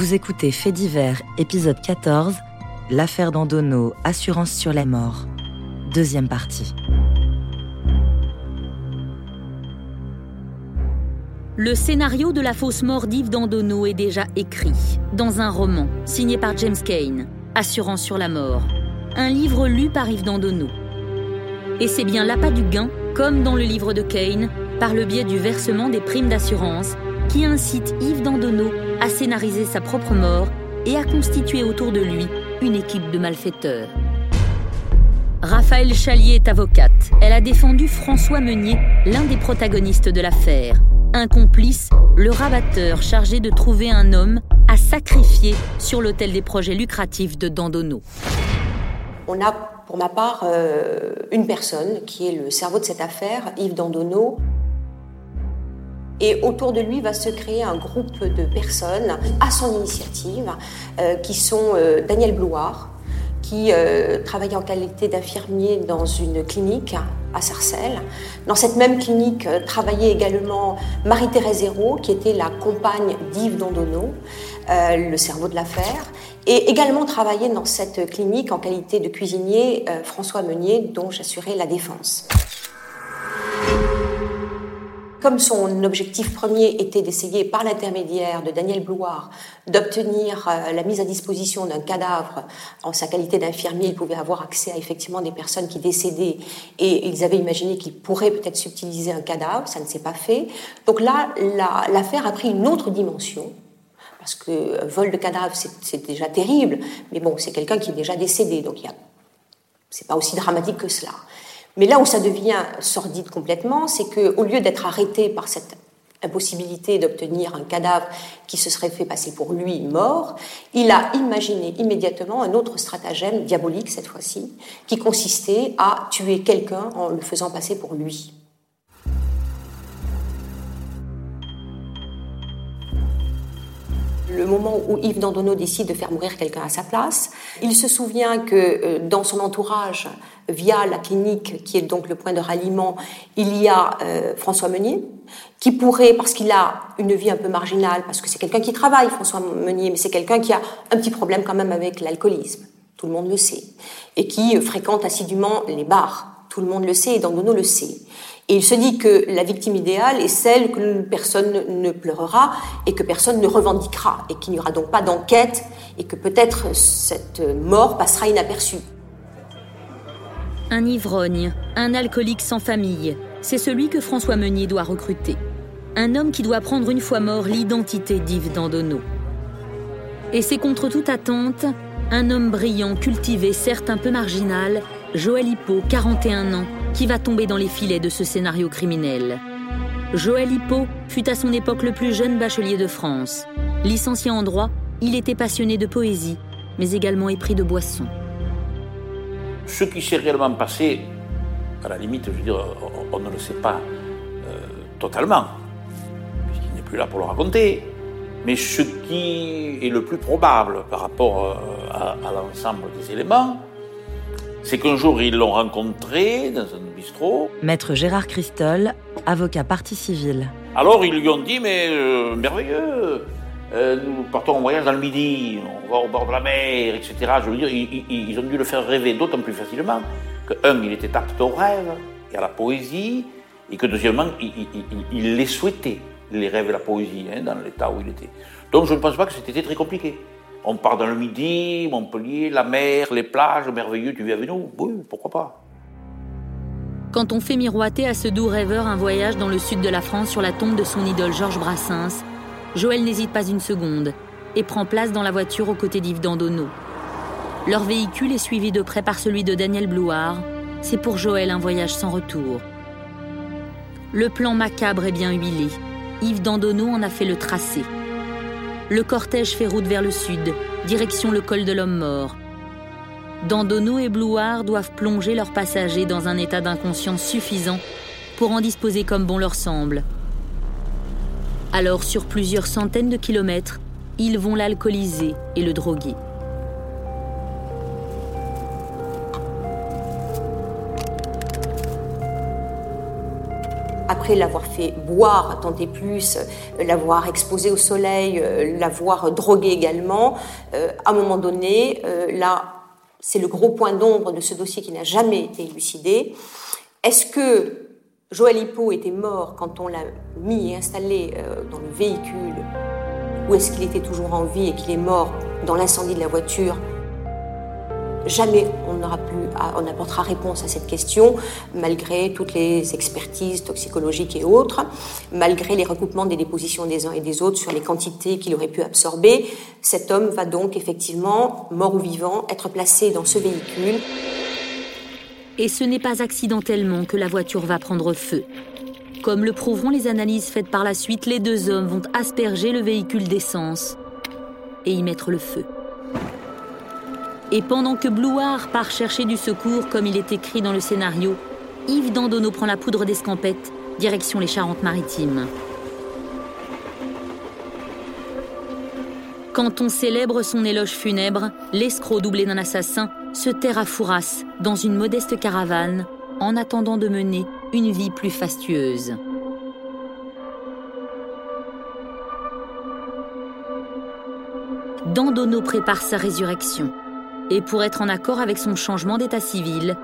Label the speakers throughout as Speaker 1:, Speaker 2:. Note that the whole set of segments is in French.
Speaker 1: Vous écoutez Fait divers, épisode 14, L'affaire d'Andono, assurance sur la mort. Deuxième partie.
Speaker 2: Le scénario de la fausse mort d'Yves Dandono est déjà écrit dans un roman signé par James Kane, Assurance sur la mort, un livre lu par Yves Dandono. Et c'est bien l'appât du gain, comme dans le livre de Kane, par le biais du versement des primes d'assurance, qui incite Yves Dandono à scénariser sa propre mort et à constituer autour de lui une équipe de malfaiteurs. Raphaël Chalier est avocate. Elle a défendu François Meunier, l'un des protagonistes de l'affaire. Un complice, le rabatteur chargé de trouver un homme à sacrifier sur l'autel des projets lucratifs de Dandono.
Speaker 3: On a, pour ma part, euh, une personne qui est le cerveau de cette affaire, Yves Dandono. Et autour de lui va se créer un groupe de personnes à son initiative, euh, qui sont euh, Daniel Blouard, qui euh, travaillait en qualité d'infirmier dans une clinique à Sarcelles. Dans cette même clinique euh, travaillait également Marie-Thérèse Hérault, qui était la compagne d'Yves Dondono, euh, le cerveau de l'affaire, et également travaillait dans cette clinique en qualité de cuisinier François Meunier, dont j'assurais la défense. Comme son objectif premier était d'essayer, par l'intermédiaire de Daniel Blouard, d'obtenir euh, la mise à disposition d'un cadavre en sa qualité d'infirmier, il pouvait avoir accès à effectivement des personnes qui décédaient et ils avaient imaginé qu'il pourrait peut-être subtiliser un cadavre, ça ne s'est pas fait. Donc là, l'affaire a pris une autre dimension parce que euh, vol de cadavre, c'est déjà terrible, mais bon, c'est quelqu'un qui est déjà décédé, donc c'est pas aussi dramatique que cela. Mais là où ça devient sordide complètement, c'est qu'au lieu d'être arrêté par cette impossibilité d'obtenir un cadavre qui se serait fait passer pour lui mort, il a imaginé immédiatement un autre stratagème diabolique cette fois-ci, qui consistait à tuer quelqu'un en le faisant passer pour lui. Le moment où Yves Dandonneau décide de faire mourir quelqu'un à sa place. Il se souvient que euh, dans son entourage, via la clinique qui est donc le point de ralliement, il y a euh, François Meunier, qui pourrait, parce qu'il a une vie un peu marginale, parce que c'est quelqu'un qui travaille, François Meunier, mais c'est quelqu'un qui a un petit problème quand même avec l'alcoolisme, tout le monde le sait, et qui fréquente assidûment les bars, tout le monde le sait, et Dandonneau le sait. Et il se dit que la victime idéale est celle que personne ne pleurera et que personne ne revendiquera, et qu'il n'y aura donc pas d'enquête, et que peut-être cette mort passera inaperçue.
Speaker 2: Un ivrogne, un alcoolique sans famille, c'est celui que François Meunier doit recruter. Un homme qui doit prendre une fois mort l'identité d'Yves Dandonneau. Et c'est contre toute attente un homme brillant, cultivé, certes un peu marginal, Joël Hippo, 41 ans, qui va tomber dans les filets de ce scénario criminel. Joël Hippo fut à son époque le plus jeune bachelier de France. Licencié en droit, il était passionné de poésie, mais également épris de boissons.
Speaker 4: Ce qui s'est réellement passé, à la limite, je veux on, ne le sait pas euh, totalement, puisqu'il n'est plus là pour le raconter. Mais ce qui est le plus probable par rapport euh, à l'ensemble des éléments, c'est qu'un jour, ils l'ont rencontré dans un bistrot.
Speaker 1: Maître Gérard Christol, avocat partie civile.
Speaker 4: Alors, ils lui ont dit, mais euh, merveilleux, euh, nous partons en voyage dans le Midi, on va au bord de la mer, etc. Je veux dire, ils, ont dû le faire rêver d'autant plus facilement que, un, il était apte au rêve et à la poésie, et que, deuxièmement, il, les souhaitait, les rêves et la poésie, hein, dans l'état où il était. Donc, je ne pense pas que c'était très compliqué. On part dans le Midi, Montpellier, la mer, les plages, merveilleux, tu viens avec nous? Oui, pourquoi pas
Speaker 2: Quand on fait miroiter à ce doux rêveur un voyage dans le sud de la France sur la tombe de son idole Georges Brassens, Joël n'hésite pas une seconde et prend place dans la voiture aux côtés d'Yves Dandonneau. Leur véhicule est suivi de près par celui de Daniel Blouard. C'est pour Joël un voyage sans retour. Le plan macabre est bien huilé. Yves Dandonneau en a fait le tracé le cortège fait route vers le sud, direction le col de l'homme mort. Dandono et Blouard doivent plonger leurs passagers dans un état d'inconscience suffisant pour en disposer comme bon leur semble. Alors, sur plusieurs centaines de kilomètres, ils vont l'alcooliser et le droguer.
Speaker 3: Après l'avoir fait boire tant et plus, l'avoir exposé au soleil, l'avoir drogué également, à un moment donné, là, c'est le gros point d'ombre de ce dossier qui n'a jamais été élucidé. Est-ce que Joël Hippo était mort quand on l'a mis et installé euh, dans le véhicule? Ou est-ce qu'il était toujours en vie et qu'il est mort dans l'incendie de la voiture Jamais on n'aura pu, on apportera réponse à cette question, malgré toutes les expertises toxicologiques et autres, malgré les recoupements des dépositions des uns et des autres sur les quantités qu'il aurait pu absorber. Cet homme va donc effectivement, mort ou vivant, être placé dans ce véhicule
Speaker 2: et ce n'est pas accidentellement que la voiture va prendre feu. Comme le prouveront les analyses faites par la suite, les deux hommes vont asperger le véhicule d'essence et y mettre le feu. Et pendant que Blouard part chercher du secours, comme il est écrit dans le scénario, Yves Dandonneau prend la poudre d'escampette, direction les Charentes-Maritimes. Quand on célèbre son éloge funèbre, l'escroc doublé d'un assassin se terre à Fouras dans une modeste caravane en attendant de mener une vie plus fastueuse. Dandono prépare sa résurrection et pour être en accord avec son changement d'état civil,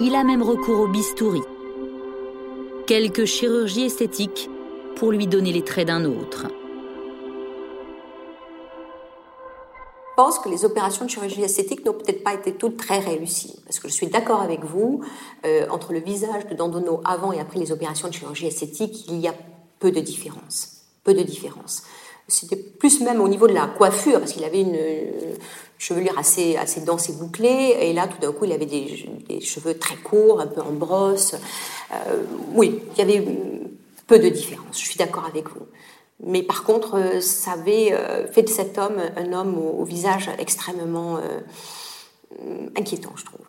Speaker 2: il a même recours au bistouri. Quelques chirurgies esthétiques pour lui donner les traits d'un autre.
Speaker 3: Je pense que les opérations de chirurgie esthétique n'ont peut-être pas été toutes très réussies. Parce que je suis d'accord avec vous, euh, entre le visage de Dandono avant et après les opérations de chirurgie esthétique, il y a peu de différence. Peu de différence. C'était plus même au niveau de la coiffure, parce qu'il avait une chevelure assez, assez dense et bouclée, et là, tout d'un coup, il avait des, cheveux très courts, un peu en brosse. Euh, oui, il y avait peu de différence. Je suis d'accord avec vous. Mais par contre, euh, ça avait euh, fait de cet homme un homme au, visage extrêmement inquiétant, je trouve.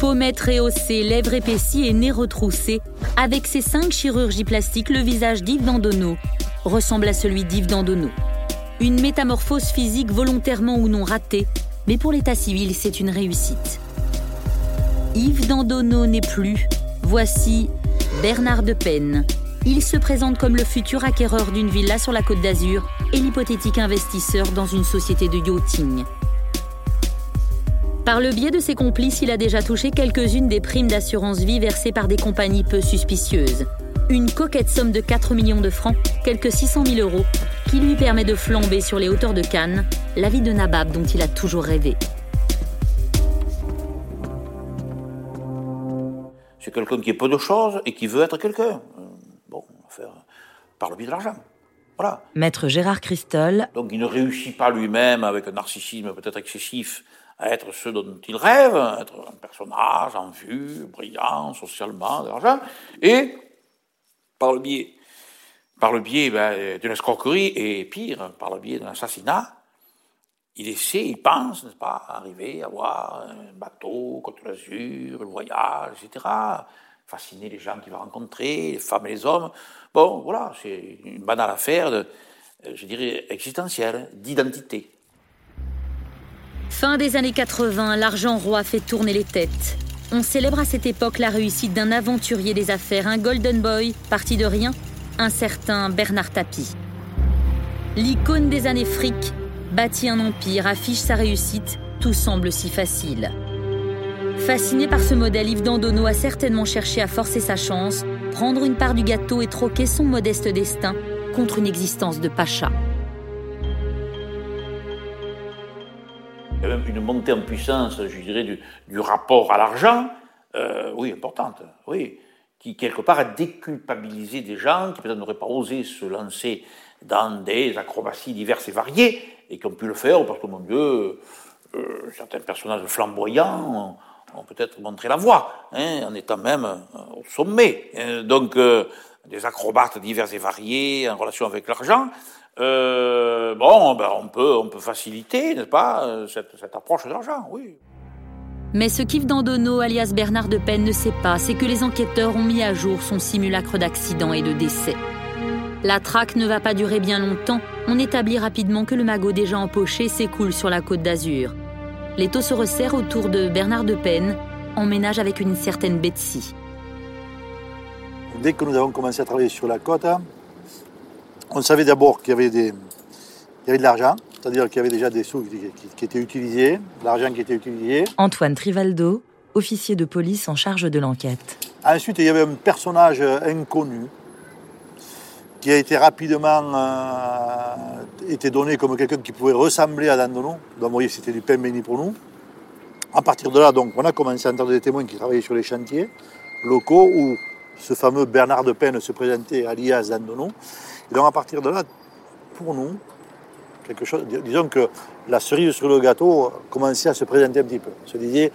Speaker 2: Pommettes rehaussées, lèvres épaissies et nez retroussé, avec ses cinq chirurgies plastiques, le visage d'Yves Dandonneau ressemble à celui d'Yves Dandonneau. Une métamorphose physique volontairement ou non ratée, mais pour l'état civil, c'est une réussite. Yves Dandonneau n'est plus. Voici Bernard de Penne, il se présente comme le futur acquéreur d'une villa sur la côte d'Azur et l'hypothétique investisseur dans une société de yachting. Par le biais de ses complices, il a déjà touché quelques-unes des primes d'assurance vie versées par des compagnies peu suspicieuses. Une coquette somme de 4 millions de francs, quelques 600 000 euros, qui lui permet de flamber sur les hauteurs de Cannes, la vie de Nabab dont il a toujours rêvé.
Speaker 4: C'est quelqu'un qui est peu de choses et qui veut être quelqu'un par le biais de l'argent. Voilà.
Speaker 1: Maître Gérard Christol.
Speaker 4: Donc il ne réussit pas lui-même, avec un narcissisme peut-être excessif, à être ce dont il rêve, être un personnage en vue, brillant socialement, de l'argent, et par le biais, par le biais ben, d'une escroquerie, et pire, par le biais d'un assassinat, il essaie, il pense, n'est-ce pas, arriver à avoir un bateau, Côte d'Azur, le voyage, etc., fasciner les gens qu'il va rencontrer, les femmes et les hommes. Bon, voilà, c'est une banale affaire, de, je dirais, existentielle, d'identité.
Speaker 2: Fin des années 80, l'argent roi fait tourner les têtes. On célèbre à cette époque la réussite d'un aventurier des affaires, un golden boy, parti de rien, un certain Bernard Tapie. L'icône des années fric bâtit un empire, affiche sa réussite, tout semble si facile. Fasciné par ce modèle, Yves Dandonneau a certainement cherché à forcer sa chance, prendre une part du gâteau et troquer son modeste destin contre une existence de pacha.
Speaker 4: Il y a même une montée en puissance, je dirais, du, rapport à l'argent, euh, oui, importante, oui, qui quelque part a déculpabilisé des gens qui peut-être n'auraient pas osé se lancer dans des acrobaties diverses et variées, et qui ont pu le faire parce que, mon Dieu, euh, certains personnages flamboyants on peut-être montrer la voie, hein, en étant même euh, au sommet. Hein. donc, euh, des acrobates divers et variés en relation avec l'argent. Euh, bon, ben, on, peut, on peut faciliter, n'est-ce pas, cette, cette approche de l'argent, oui.
Speaker 2: Mais ce qu'Yves Dandonneau, alias Bernard de Pen, ne sait pas, c'est que les enquêteurs ont mis à jour son simulacre d'accident et de décès. La traque ne va pas durer bien longtemps. On établit rapidement que le magot déjà empoché s'écoule sur la côte d'Azur les taux se resserrent autour de Bernard de Pen, en ménage avec une certaine Betsy.
Speaker 5: dès que nous avons commencé à travailler sur la côte, on savait d'abord qu'il y avait de l'argent, c'est-à-dire qu'il y avait déjà des sous qui, étaient utilisés, de l'argent qui était utilisé.
Speaker 1: Antoine Trivaldo, officier de police en charge de l'enquête.
Speaker 5: Ensuite, il y avait un personnage inconnu qui a été rapidement euh, été donné comme quelqu'un qui pouvait ressembler à Dandono. Donc, vous voyez, c'était du pain béni pour nous. À partir de là, donc, on a commencé à entendre des témoins qui travaillaient sur les chantiers locaux où ce fameux Bernard de Penne se présentait alias Dandono. Et donc, à partir de là, pour nous, disons que la cerise sur le gâteau commençait à se présenter un petit peu. Se disait,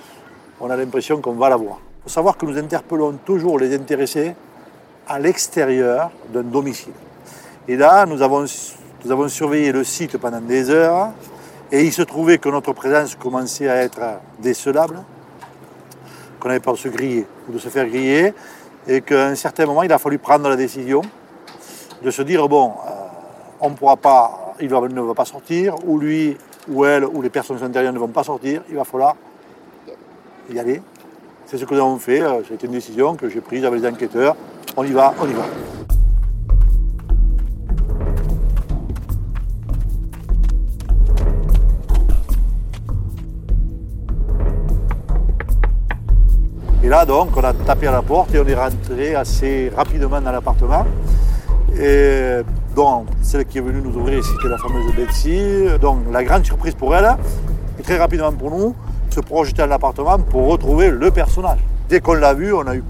Speaker 5: on a l'impression qu'on va la voir. Il faut savoir que nous interpellons toujours les intéressés à l'extérieur d'un domicile. Et là, nous avons, nous avons surveillé le site pendant des heures et il se trouvait que notre présence commençait à être décelable, qu'on avait peur de se griller ou de se faire griller et qu'à un certain moment, il a fallu prendre la décision de se dire bon, euh, on ne pourra pas, il ne va pas sortir, ou lui, ou elle, ou les personnes intérieures ne vont pas sortir, il va falloir y aller. C'est ce que nous avons fait, c'était euh, une décision que j'ai prise avec les enquêteurs on y va, on y va. Et là, donc, on a tapé à la porte et on est rentré assez rapidement dans l'appartement. Et donc, celle qui est venue nous ouvrir, c'était la fameuse Betsy. Donc, la grande surprise pour elle, et très rapidement pour nous, se projeter dans l'appartement pour retrouver le personnage. Dès qu'on l'a vu, on a eu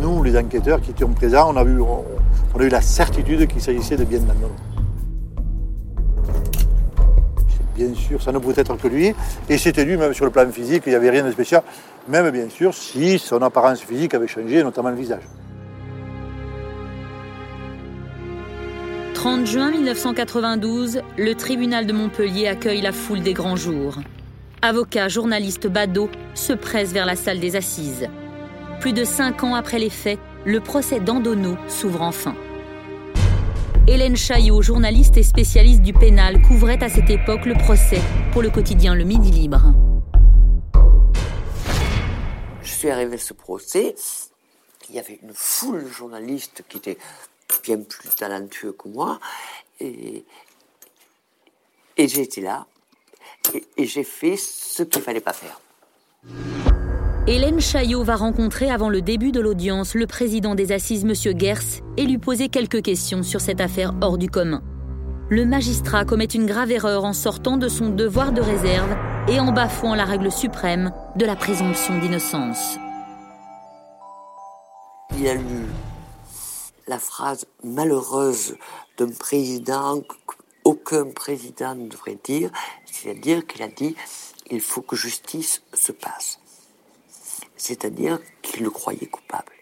Speaker 5: nous, les enquêteurs qui étions présents, on a, eu, on, a eu la certitude qu'il s'agissait de Bien Dandolo. Bien sûr, ça ne pouvait être que lui. Et c'était lui, même sur le plan physique, il n'y avait rien de spécial. Même bien sûr, si son apparence physique avait changé, notamment le visage.
Speaker 2: 30 juin 1992, le tribunal de Montpellier accueille la foule des grands jours. Avocats, journalistes, badauds se pressent vers la salle des assises. Plus de cinq ans après les faits, le procès d'Andono s'ouvre enfin. Hélène Chaillot, journaliste et spécialiste du pénal, couvrait à cette époque le procès pour le quotidien Le Midi Libre.
Speaker 6: Je suis arrivé à ce procès, il y avait une foule de journalistes qui étaient bien plus talentueux que moi, et, et j'ai été là, et, et j'ai fait ce qu'il fallait pas faire.
Speaker 2: Hélène Chaillot va rencontrer avant le début de l'audience le président des assises, M. Gers, et lui poser quelques questions sur cette affaire hors du commun. Le magistrat commet une grave erreur en sortant de son devoir de réserve et en bafouant la règle suprême de la présomption d'innocence.
Speaker 6: Il a lu la phrase malheureuse d'un président qu'aucun président ne devrait dire, c'est-à-dire qu'il a dit il faut que justice se passe c'est-à-dire qu'il le croyait coupable.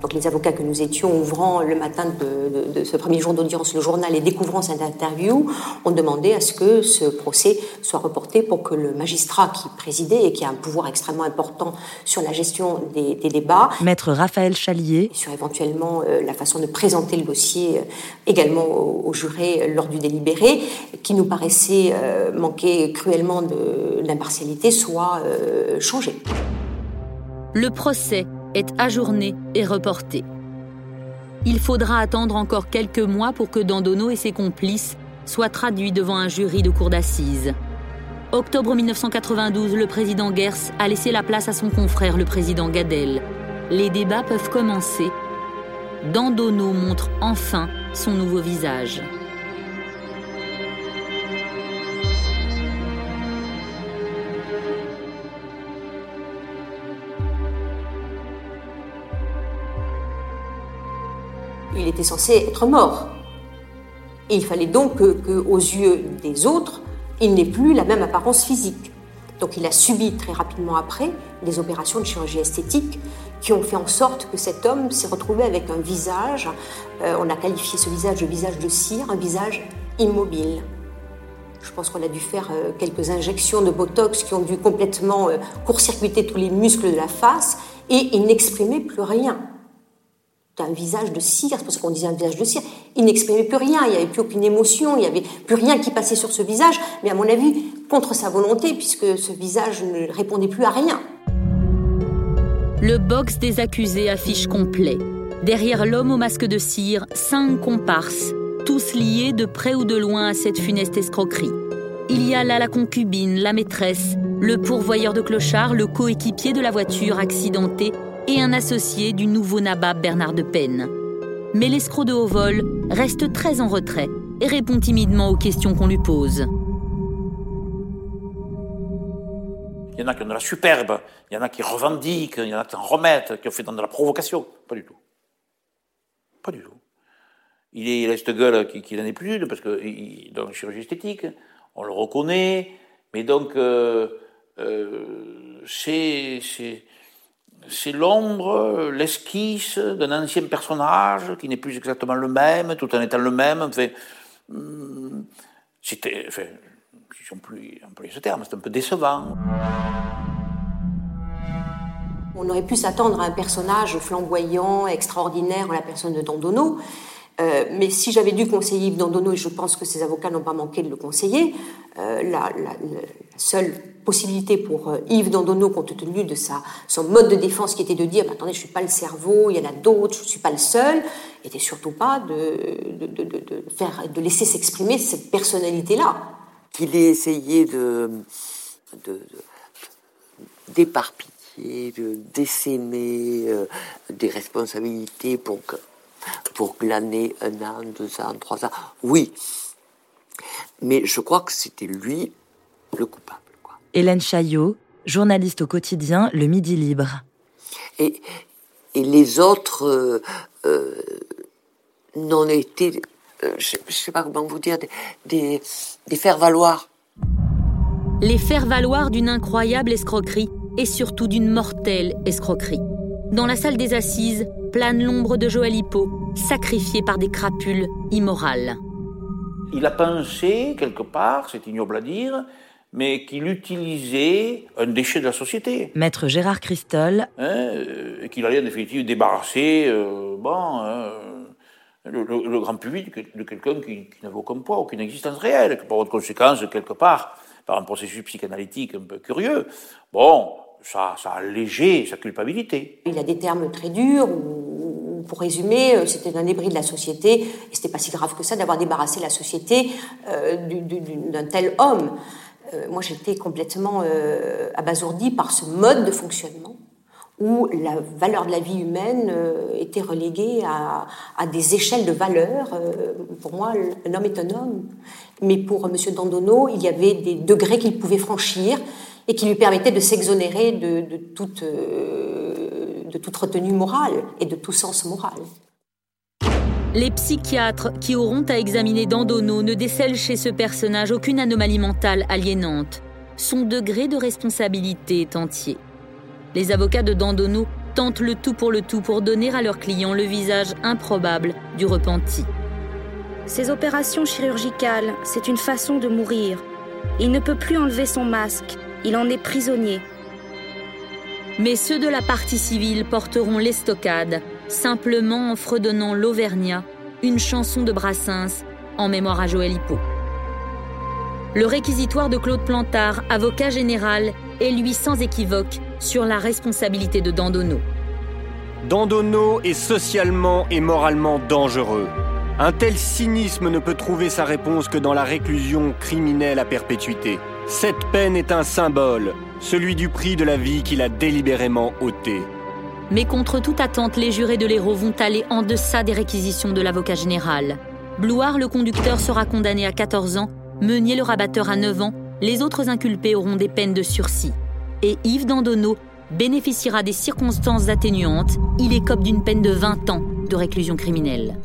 Speaker 3: Donc les avocats que nous étions, ouvrant le matin de, ce premier jour d'audience le journal et découvrant cette interview, ont demandé à ce que ce procès soit reporté pour que le magistrat qui présidait et qui a un pouvoir extrêmement important sur la gestion des, débats,
Speaker 1: Maître Raphaël Chalier,
Speaker 3: sur éventuellement euh, la façon de présenter le dossier euh, également aux, jurés lors du délibéré, qui nous paraissait euh, manquer cruellement d'impartialité, soit changé.
Speaker 2: Le procès est ajourné et reporté. Il faudra attendre encore quelques mois pour que Dandono et ses complices soient traduits devant un jury de cour d'assises. Octobre 1992, le président Gers a laissé la place à son confrère, le président Gadel. Les débats peuvent commencer. Dandono montre enfin son nouveau visage.
Speaker 3: Était censé être mort. il fallait donc que, aux yeux des autres, il n'ait plus la même apparence physique. Donc il a subi très rapidement après des opérations de chirurgie esthétique qui ont fait en sorte que cet homme s'est retrouvé avec un visage, euh, on a qualifié ce visage de visage de cire, un visage immobile. Je pense qu'on a dû faire euh, quelques injections de Botox qui ont dû complètement euh, court-circuiter tous les muscles de la face et il n'exprimait plus rien un visage de cire, c'est pour qu'on disait un visage de cire, il n'exprimait plus rien, il n'y avait plus aucune émotion, il n'y avait plus rien qui passait sur ce visage, mais à mon avis, contre sa volonté, puisque ce visage ne répondait plus à rien.
Speaker 2: Le box des accusés affiche complet. Derrière l'homme au masque de cire, cinq comparses, tous liés de près ou de loin à cette funeste escroquerie. Il y a là la concubine, la maîtresse, le pourvoyeur de clochard, le coéquipier de la voiture accidentée et un associé du nouveau nabab Bernard de Penne. Mais l'escroc de haut vol reste très en retrait et répond timidement aux questions qu'on lui pose.
Speaker 4: Il y en a qui ont de la superbe, il y en a qui revendiquent, il y en a qui en remettent, qui ont fait dans de la provocation. Pas du tout. Pas du tout. Il, est, il cette gueule qui, n'en est plus parce que dans la chirurgie esthétique, on le reconnaît, mais donc euh, euh, c'est c'est l'ombre, l'esquisse d'un ancien personnage qui n'est plus exactement le même, tout en étant le même. Enfin, hum, c'était, si on peut ce terme, c'est un peu décevant.
Speaker 3: On aurait pu s'attendre à un personnage flamboyant, extraordinaire en la personne de Dandono. Euh, mais si j'avais dû conseiller Yves et je pense que ses avocats n'ont pas manqué de le conseiller, euh, la, seule possibilité pour euh, Yves Dandono, compte tenu de sa, son mode de défense qui était de dire attendez, je ne suis pas le cerveau, il y en a d'autres, je ne suis pas le seul, était surtout pas de, de, de, faire, de laisser s'exprimer cette personnalité-là.
Speaker 6: Qu'il ait essayé de, d'éparpiller, de, d'essaimer des responsabilités pour que pour glaner un an, deux ans, trois ans. Oui. Mais je crois que c'était lui le coupable.
Speaker 1: Hélène Chaillot, journaliste au quotidien Le Midi Libre.
Speaker 6: Et, et les autres euh, euh, n'en étaient, euh, je ne sais pas comment vous dire, des, des faire-valoir.
Speaker 2: Les faire-valoir d'une incroyable escroquerie et surtout d'une mortelle escroquerie. Dans la salle des assises, plane l'ombre de Joël Hippo, sacrifié par des crapules immorales.
Speaker 4: Il a pensé, quelque part, c'est ignoble à dire, mais qu'il utilisait un déchet de la société.
Speaker 1: Maître Gérard Christol.
Speaker 4: Hein, euh, et qu'il allait en définitive débarrasser euh, bon, hein, le, grand public de quelqu'un qui, qui n'avait aucun poids, aucune existence réelle, que par votre conséquence, quelque part, par un processus psychanalytique un peu curieux, bon, ça, ça a allégé sa culpabilité.
Speaker 3: Il a des termes très durs, pour résumer, euh, c'était un débris de la société, et c'était pas si grave que ça d'avoir débarrassé la société euh, d'un tel homme. Euh, moi, j'étais complètement abasourdie par ce mode de fonctionnement où la valeur de la vie humaine était reléguée à, des échelles de valeur. pour moi, un homme est un homme. Mais pour M. Dandono, il y avait des degrés qu'il pouvait franchir et qui lui permettait de s'exonérer de, euh, de toute retenue morale et de tout sens moral.
Speaker 2: Les psychiatres qui auront à examiner Dandono ne décèlent chez ce personnage aucune anomalie mentale aliénante. Son degré de responsabilité est entier. Les avocats de Dandono tentent le tout pour le tout pour donner à leurs clients le visage improbable du repenti.
Speaker 7: Ces opérations chirurgicales, c'est une façon de mourir. Il ne peut plus enlever son masque, il en est prisonnier.
Speaker 2: Mais ceux de la partie civile porteront l'estocade, simplement en fredonnant l'Auvergnat, une chanson de Brassens en mémoire à Joël Hippo. Le réquisitoire de Claude Plantard, avocat général, est lui sans équivoque sur la responsabilité de Dandono.
Speaker 8: Dandono est socialement et moralement dangereux. Un tel cynisme ne peut trouver sa réponse que dans la réclusion criminelle à perpétuité. Cette peine est un symbole, celui du prix de la vie qu'il a délibérément ôté.
Speaker 2: Mais contre toute attente, les jurés de l'héros vont aller en deçà des réquisitions de l'avocat général. Blouard, le conducteur, sera condamné à 14 ans, Meunier, le rabatteur, à 9 ans, les autres inculpés auront des peines de sursis. Et Yves Dandonneau bénéficiera des circonstances atténuantes, il écope d'une peine de 20 ans de réclusion criminelle.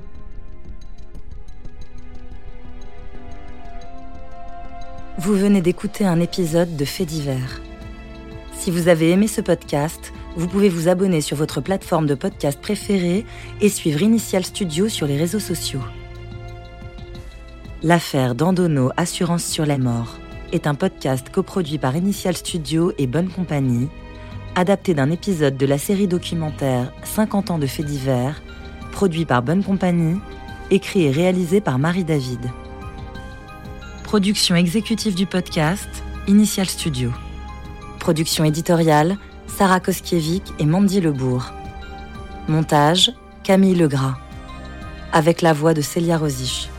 Speaker 1: Vous venez d'écouter un épisode de Faits divers. Si vous avez aimé ce podcast, vous pouvez vous abonner sur votre plateforme de podcast préférée et suivre Initial Studio sur les réseaux sociaux. L'affaire d'Andono Assurance sur la mort est un podcast coproduit par Initial Studio et Bonne Compagnie, adapté d'un épisode de la série documentaire 50 ans de faits divers, produit par Bonne Compagnie, écrit et réalisé par Marie David. Production exécutive du podcast, Initial Studio. Production éditoriale, Sarah Koskiewicz et Mandy Lebourg. Montage, Camille Legras. Avec la voix de Célia Rosich.